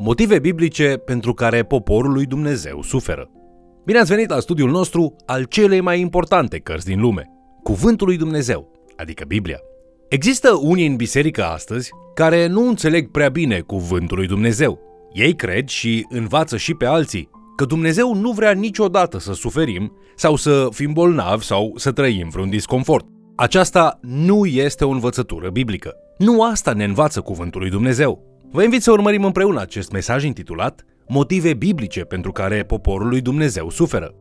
Motive biblice pentru care poporul lui Dumnezeu suferă. Bine ați venit la studiul nostru al celei mai importante cărți din lume, Cuvântul lui Dumnezeu, adică Biblia. Există unii în biserică astăzi care nu înțeleg prea bine Cuvântul lui Dumnezeu. Ei cred și învață și pe alții că Dumnezeu nu vrea niciodată să suferim sau să fim bolnavi sau să trăim vreun disconfort. Aceasta nu este o învățătură biblică. Nu asta ne învață Cuvântul lui Dumnezeu. Vă invit să urmărim împreună acest mesaj intitulat Motive biblice pentru care poporul lui Dumnezeu suferă.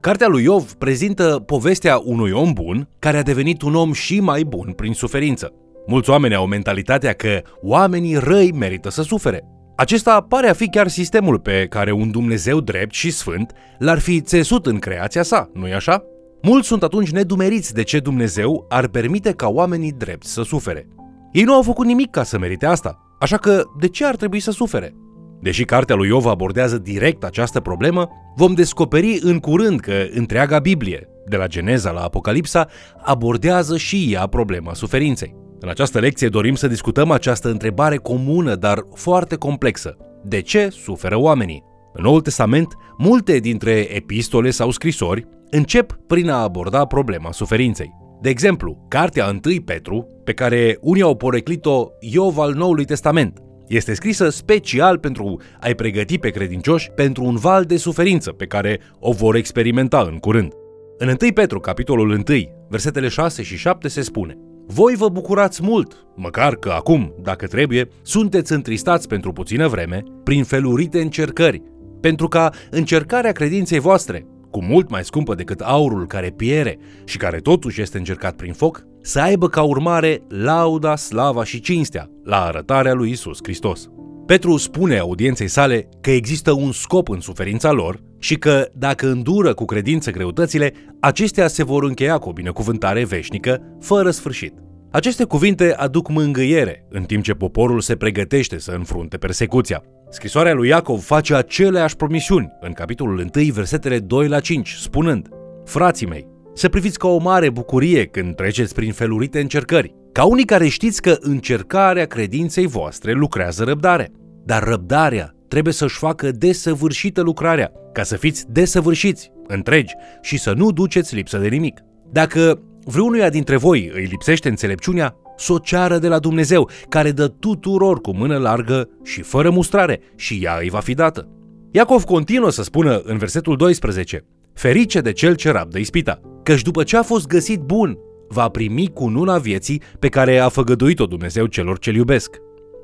Cartea lui Iov prezintă povestea unui om bun care a devenit un om și mai bun prin suferință. Mulți oameni au mentalitatea că oamenii răi merită să sufere. Acesta pare a fi chiar sistemul pe care un Dumnezeu drept și sfânt l-ar fi țesut în creația sa, nu-i așa? Mulți sunt atunci nedumeriți de ce Dumnezeu ar permite ca oamenii drepți să sufere. Ei nu au făcut nimic ca să merite asta, Așa că, de ce ar trebui să sufere? Deși cartea lui Iov abordează direct această problemă, vom descoperi în curând că întreaga Biblie, de la Geneza la Apocalipsa, abordează și ea problema suferinței. În această lecție dorim să discutăm această întrebare comună, dar foarte complexă. De ce suferă oamenii? În Noul Testament, multe dintre epistole sau scrisori încep prin a aborda problema suferinței. De exemplu, cartea 1 Petru, pe care unii au poreclit-o Iov al Noului Testament, este scrisă special pentru a-i pregăti pe credincioși pentru un val de suferință pe care o vor experimenta în curând. În 1 Petru, capitolul 1, versetele 6 și 7 se spune Voi vă bucurați mult, măcar că acum, dacă trebuie, sunteți întristați pentru puțină vreme, prin felurite încercări, pentru ca încercarea credinței voastre, cu mult mai scumpă decât aurul care piere și care totuși este încercat prin foc, să aibă ca urmare lauda, slava și cinstea la arătarea lui Isus Hristos. Petru spune audienței sale că există un scop în suferința lor și că, dacă îndură cu credință greutățile, acestea se vor încheia cu o binecuvântare veșnică, fără sfârșit. Aceste cuvinte aduc mângâiere, în timp ce poporul se pregătește să înfrunte persecuția. Scrisoarea lui Iacov face aceleași promisiuni în capitolul 1, versetele 2 la 5, spunând Frații mei, să priviți ca o mare bucurie când treceți prin felurite încercări, ca unii care știți că încercarea credinței voastre lucrează răbdare. Dar răbdarea trebuie să-și facă desăvârșită lucrarea, ca să fiți desăvârșiți, întregi și să nu duceți lipsă de nimic. Dacă vreunuia dintre voi îi lipsește înțelepciunea, să o ceară de la Dumnezeu, care dă tuturor cu mână largă și fără mustrare, și ea îi va fi dată. Iacov continuă să spună în versetul 12, Ferice de cel ce rabdă ispita, căci după ce a fost găsit bun, va primi cu nuna vieții pe care a făgăduit-o Dumnezeu celor ce iubesc.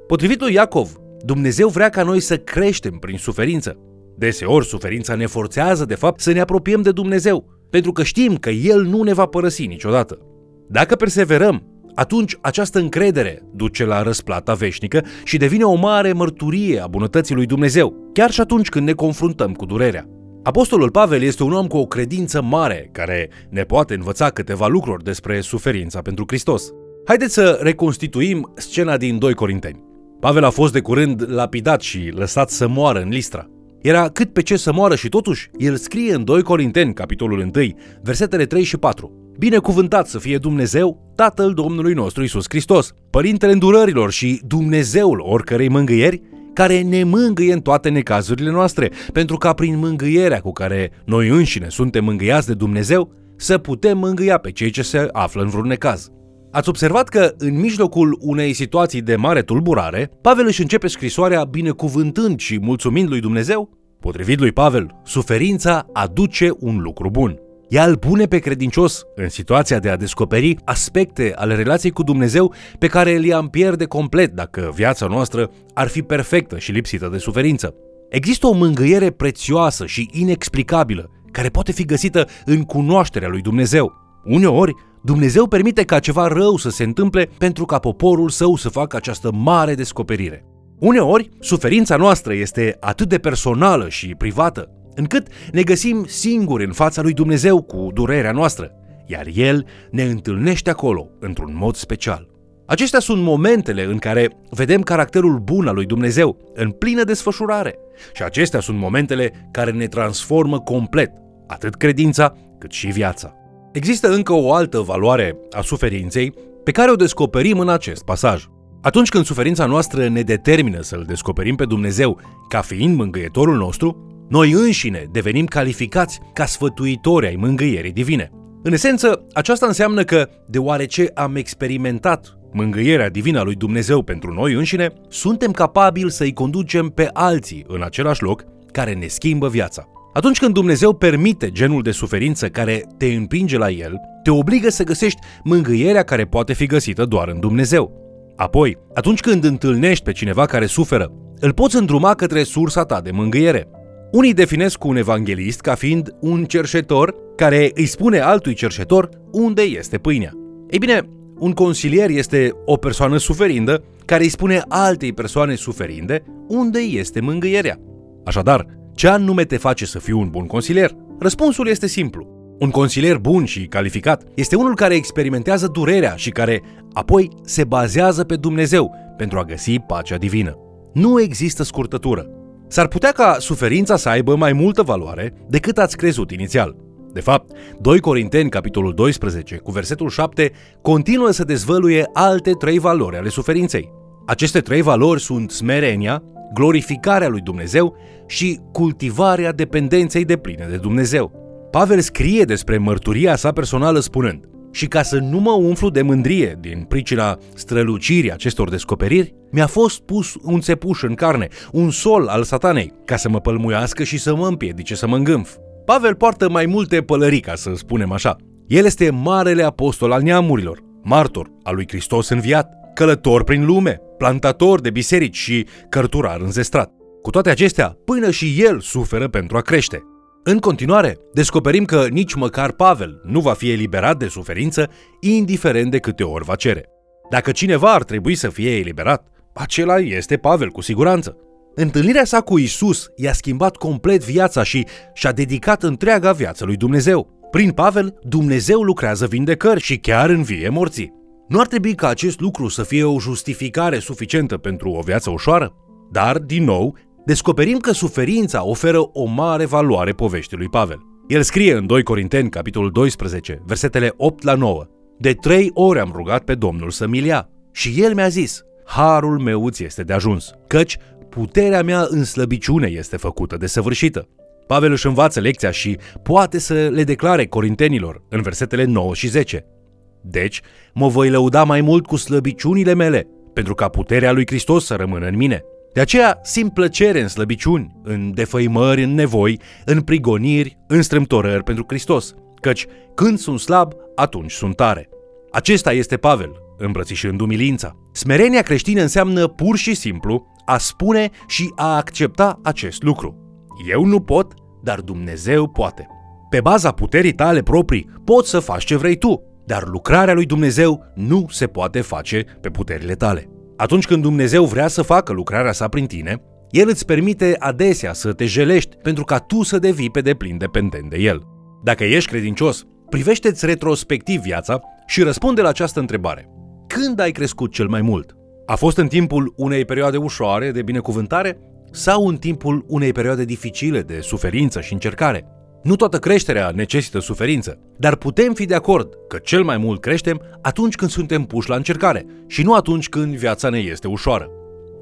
Potrivit lui Iacov, Dumnezeu vrea ca noi să creștem prin suferință. Deseori, suferința ne forțează, de fapt, să ne apropiem de Dumnezeu, pentru că știm că El nu ne va părăsi niciodată. Dacă perseverăm, atunci această încredere duce la răsplata veșnică și devine o mare mărturie a bunătății lui Dumnezeu, chiar și atunci când ne confruntăm cu durerea. Apostolul Pavel este un om cu o credință mare care ne poate învăța câteva lucruri despre suferința pentru Hristos. Haideți să reconstituim scena din 2 Corinteni. Pavel a fost de curând lapidat și lăsat să moară în Listra. Era cât pe ce să moară și totuși, el scrie în 2 Corinteni, capitolul 1, versetele 3 și 4. Binecuvântat să fie Dumnezeu, Tatăl Domnului nostru Isus Hristos, Părintele îndurărilor și Dumnezeul oricărei mângâieri, care ne mângâie în toate necazurile noastre, pentru ca prin mângâierea cu care noi înșine suntem mângâiați de Dumnezeu, să putem mângâia pe cei ce se află în vreun necaz. Ați observat că, în mijlocul unei situații de mare tulburare, Pavel își începe scrisoarea binecuvântând și mulțumind lui Dumnezeu? Potrivit lui Pavel, suferința aduce un lucru bun. Ea îl pune pe credincios în situația de a descoperi aspecte ale relației cu Dumnezeu pe care le-am pierde complet dacă viața noastră ar fi perfectă și lipsită de suferință. Există o mângâiere prețioasă și inexplicabilă care poate fi găsită în cunoașterea lui Dumnezeu. Uneori, Dumnezeu permite ca ceva rău să se întâmple pentru ca poporul său să facă această mare descoperire. Uneori, suferința noastră este atât de personală și privată încât ne găsim singuri în fața lui Dumnezeu cu durerea noastră, iar El ne întâlnește acolo într-un mod special. Acestea sunt momentele în care vedem caracterul bun al lui Dumnezeu în plină desfășurare și acestea sunt momentele care ne transformă complet atât credința cât și viața. Există încă o altă valoare a suferinței pe care o descoperim în acest pasaj. Atunci când suferința noastră ne determină să-L descoperim pe Dumnezeu ca fiind mângâietorul nostru, noi înșine devenim calificați ca sfătuitori ai mângâierii divine. În esență, aceasta înseamnă că, deoarece am experimentat mângâierea divină a lui Dumnezeu pentru noi înșine, suntem capabili să-i conducem pe alții în același loc care ne schimbă viața. Atunci când Dumnezeu permite genul de suferință care te împinge la el, te obligă să găsești mângâierea care poate fi găsită doar în Dumnezeu. Apoi, atunci când întâlnești pe cineva care suferă, îl poți îndruma către sursa ta de mângâiere. Unii definesc un evanghelist ca fiind un cerșetor care îi spune altui cerșetor unde este pâinea. Ei bine, un consilier este o persoană suferindă care îi spune altei persoane suferinde unde este mângâierea. Așadar, ce anume te face să fii un bun consilier? Răspunsul este simplu. Un consilier bun și calificat este unul care experimentează durerea și care apoi se bazează pe Dumnezeu pentru a găsi pacea divină. Nu există scurtătură. S-ar putea ca suferința să aibă mai multă valoare decât ați crezut inițial. De fapt, 2 Corinteni, capitolul 12, cu versetul 7, continuă să dezvăluie alte trei valori ale suferinței. Aceste trei valori sunt smerenia, glorificarea lui Dumnezeu și cultivarea dependenței de pline de Dumnezeu. Pavel scrie despre mărturia sa personală spunând și ca să nu mă umflu de mândrie din pricina strălucirii acestor descoperiri, mi-a fost pus un țepuș în carne, un sol al satanei, ca să mă pălmuiască și să mă împiedice să mă îngânf. Pavel poartă mai multe pălării, ca să spunem așa. El este marele apostol al neamurilor, martor al lui Hristos înviat, călător prin lume, plantator de biserici și cărturar înzestrat. Cu toate acestea, până și el suferă pentru a crește. În continuare, descoperim că nici măcar Pavel nu va fi eliberat de suferință, indiferent de câte ori va cere. Dacă cineva ar trebui să fie eliberat, acela este Pavel cu siguranță. Întâlnirea sa cu Isus i-a schimbat complet viața și și-a dedicat întreaga viață lui Dumnezeu. Prin Pavel, Dumnezeu lucrează vindecări și chiar învie morții. Nu ar trebui ca acest lucru să fie o justificare suficientă pentru o viață ușoară? Dar, din nou, descoperim că suferința oferă o mare valoare poveștii lui Pavel. El scrie în 2 Corinteni, capitolul 12, versetele 8 la 9. De trei ori am rugat pe Domnul să-mi ia și el mi-a zis, Harul meu ți este de ajuns, căci puterea mea în slăbiciune este făcută de săvârșită. Pavel își învață lecția și poate să le declare corintenilor în versetele 9 și 10. Deci, mă voi lăuda mai mult cu slăbiciunile mele, pentru ca puterea lui Hristos să rămână în mine. De aceea simt plăcere în slăbiciuni, în defăimări, în nevoi, în prigoniri, în strâmtorări pentru Hristos, căci când sunt slab, atunci sunt tare. Acesta este Pavel, îmbrățișând umilința. Smerenia creștină înseamnă pur și simplu a spune și a accepta acest lucru. Eu nu pot, dar Dumnezeu poate. Pe baza puterii tale proprii poți să faci ce vrei tu, dar lucrarea lui Dumnezeu nu se poate face pe puterile tale. Atunci când Dumnezeu vrea să facă lucrarea sa prin tine, El îți permite adesea să te jelești pentru ca tu să devii pe deplin dependent de El. Dacă ești credincios, privește-ți retrospectiv viața și răspunde la această întrebare. Când ai crescut cel mai mult? A fost în timpul unei perioade ușoare de binecuvântare sau în timpul unei perioade dificile de suferință și încercare? Nu toată creșterea necesită suferință, dar putem fi de acord că cel mai mult creștem atunci când suntem puși la încercare și nu atunci când viața ne este ușoară.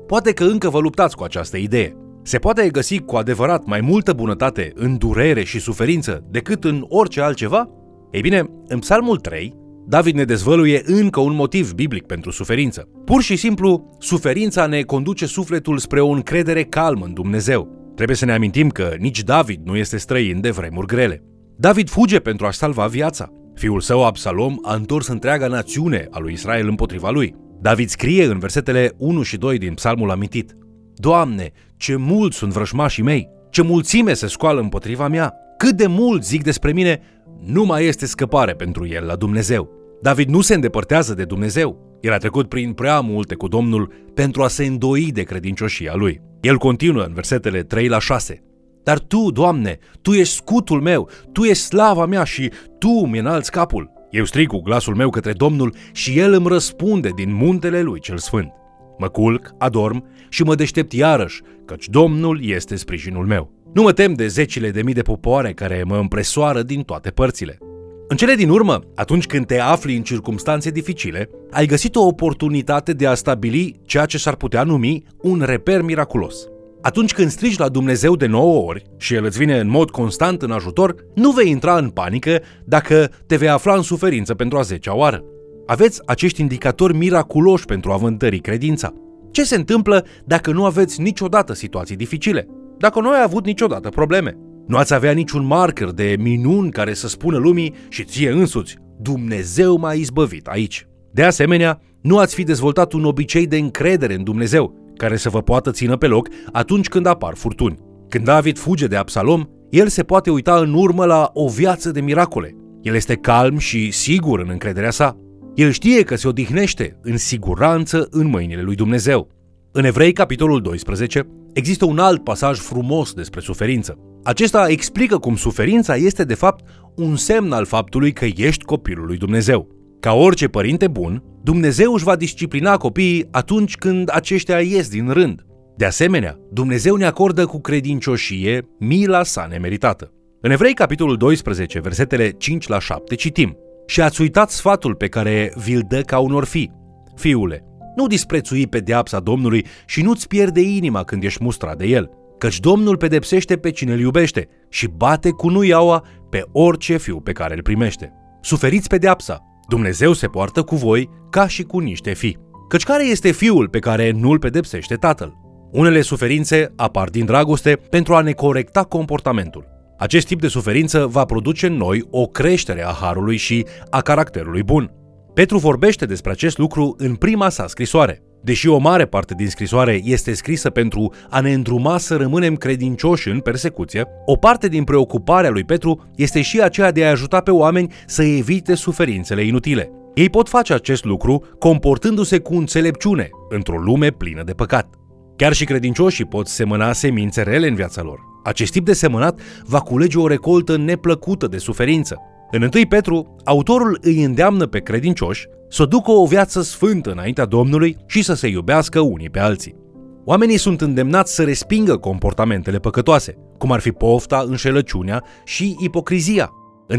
Poate că încă vă luptați cu această idee. Se poate găsi cu adevărat mai multă bunătate în durere și suferință decât în orice altceva? Ei bine, în Psalmul 3, David ne dezvăluie încă un motiv biblic pentru suferință. Pur și simplu, suferința ne conduce sufletul spre o încredere calmă în Dumnezeu. Trebuie să ne amintim că nici David nu este străin de vremuri grele. David fuge pentru a-și salva viața. Fiul său, Absalom, a întors întreaga națiune a lui Israel împotriva lui. David scrie în versetele 1 și 2 din psalmul amintit. Doamne, ce mulți sunt vrăjmașii mei, ce mulțime se scoală împotriva mea, cât de mult zic despre mine, nu mai este scăpare pentru el la Dumnezeu. David nu se îndepărtează de Dumnezeu. El a trecut prin prea multe cu Domnul pentru a se îndoi de credincioșia lui. El continuă în versetele 3 la 6. Dar Tu, Doamne, Tu ești scutul meu, Tu ești slava mea și Tu mi înalți capul. Eu strig cu glasul meu către Domnul și El îmi răspunde din muntele Lui cel Sfânt. Mă culc, adorm și mă deștept iarăși, căci Domnul este sprijinul meu. Nu mă tem de zecile de mii de popoare care mă împresoară din toate părțile. În cele din urmă, atunci când te afli în circumstanțe dificile, ai găsit o oportunitate de a stabili ceea ce s-ar putea numi un reper miraculos. Atunci când strigi la Dumnezeu de 9 ori și El îți vine în mod constant în ajutor, nu vei intra în panică dacă te vei afla în suferință pentru a 10 oară. Aveți acești indicatori miraculoși pentru a vă întări credința. Ce se întâmplă dacă nu aveți niciodată situații dificile? Dacă nu ai avut niciodată probleme? Nu ați avea niciun marker de minuni care să spună lumii și ție însuți, Dumnezeu m-a izbăvit aici. De asemenea, nu ați fi dezvoltat un obicei de încredere în Dumnezeu, care să vă poată țină pe loc atunci când apar furtuni. Când David fuge de Absalom, el se poate uita în urmă la o viață de miracole. El este calm și sigur în încrederea sa. El știe că se odihnește în siguranță în mâinile lui Dumnezeu. În Evrei, capitolul 12, există un alt pasaj frumos despre suferință. Acesta explică cum suferința este de fapt un semn al faptului că ești copilul lui Dumnezeu. Ca orice părinte bun, Dumnezeu își va disciplina copiii atunci când aceștia ies din rând. De asemenea, Dumnezeu ne acordă cu credincioșie mila sa nemeritată. În Evrei, capitolul 12, versetele 5 la 7, citim Și ați uitat sfatul pe care vi-l dă ca unor fi. Fiule, nu disprețui pedeapsa Domnului și nu-ți pierde inima când ești mustrat de el, căci Domnul pedepsește pe cine îl iubește și bate cu nuiaua pe orice fiu pe care îl primește. Suferiți pedeapsa, Dumnezeu se poartă cu voi ca și cu niște fi. Căci care este fiul pe care nu-l pedepsește tatăl? Unele suferințe apar din dragoste pentru a ne corecta comportamentul. Acest tip de suferință va produce în noi o creștere a harului și a caracterului bun. Petru vorbește despre acest lucru în prima sa scrisoare. Deși o mare parte din scrisoare este scrisă pentru a ne îndruma să rămânem credincioși în persecuție, o parte din preocuparea lui Petru este și aceea de a ajuta pe oameni să evite suferințele inutile. Ei pot face acest lucru comportându-se cu înțelepciune într-o lume plină de păcat. Chiar și credincioșii pot semăna semințe rele în viața lor. Acest tip de semănat va culege o recoltă neplăcută de suferință. În 1 Petru, autorul îi îndeamnă pe credincioși să ducă o viață sfântă înaintea Domnului și să se iubească unii pe alții. Oamenii sunt îndemnați să respingă comportamentele păcătoase, cum ar fi pofta, înșelăciunea și ipocrizia.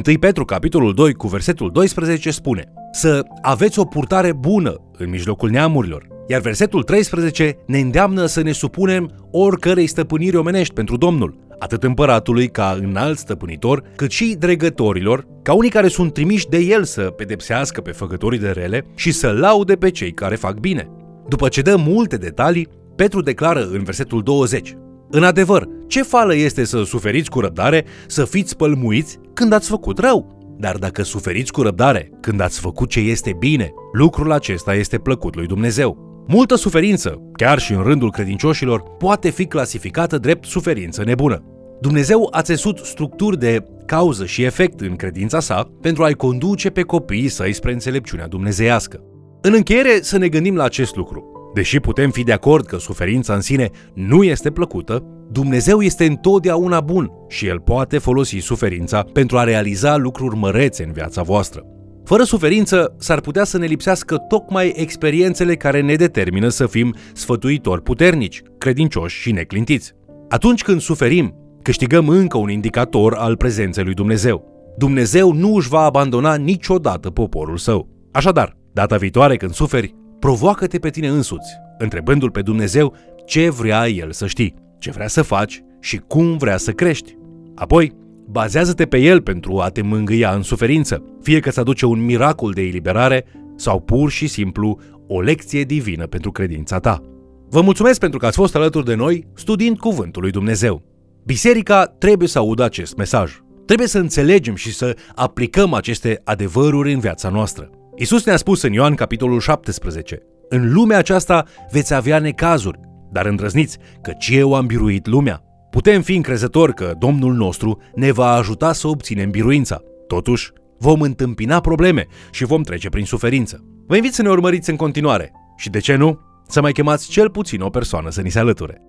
1 Petru, capitolul 2, cu versetul 12 spune Să aveți o purtare bună în mijlocul neamurilor, iar versetul 13 ne îndeamnă să ne supunem oricărei stăpâniri omenești pentru Domnul, atât împăratului ca înalt stăpânitor, cât și dregătorilor, ca unii care sunt trimiși de el să pedepsească pe făcătorii de rele și să laude pe cei care fac bine. După ce dă multe detalii, Petru declară în versetul 20 În adevăr, ce fală este să suferiți cu răbdare, să fiți pălmuiți când ați făcut rău? Dar dacă suferiți cu răbdare când ați făcut ce este bine, lucrul acesta este plăcut lui Dumnezeu. Multă suferință, chiar și în rândul credincioșilor, poate fi clasificată drept suferință nebună. Dumnezeu a țesut structuri de cauză și efect în credința sa pentru a-i conduce pe copiii săi spre înțelepciunea dumnezeiască. În încheiere să ne gândim la acest lucru. Deși putem fi de acord că suferința în sine nu este plăcută, Dumnezeu este întotdeauna bun și El poate folosi suferința pentru a realiza lucruri mărețe în viața voastră. Fără suferință, s-ar putea să ne lipsească tocmai experiențele care ne determină să fim sfătuitori puternici, credincioși și neclintiți. Atunci când suferim, câștigăm încă un indicator al prezenței lui Dumnezeu. Dumnezeu nu își va abandona niciodată poporul său. Așadar, data viitoare când suferi, provoacă-te pe tine însuți, întrebându-L pe Dumnezeu ce vrea El să știi, ce vrea să faci și cum vrea să crești. Apoi, Bazează-te pe el pentru a te mângâia în suferință, fie că îți aduce un miracol de eliberare sau pur și simplu o lecție divină pentru credința ta. Vă mulțumesc pentru că ați fost alături de noi studiind Cuvântul lui Dumnezeu. Biserica trebuie să audă acest mesaj. Trebuie să înțelegem și să aplicăm aceste adevăruri în viața noastră. Isus ne-a spus în Ioan capitolul 17, În lumea aceasta veți avea necazuri, dar îndrăzniți, căci eu am biruit lumea. Putem fi încrezători că Domnul nostru ne va ajuta să obținem biruința. Totuși, vom întâmpina probleme și vom trece prin suferință. Vă invit să ne urmăriți în continuare și, de ce nu, să mai chemați cel puțin o persoană să ni se alăture.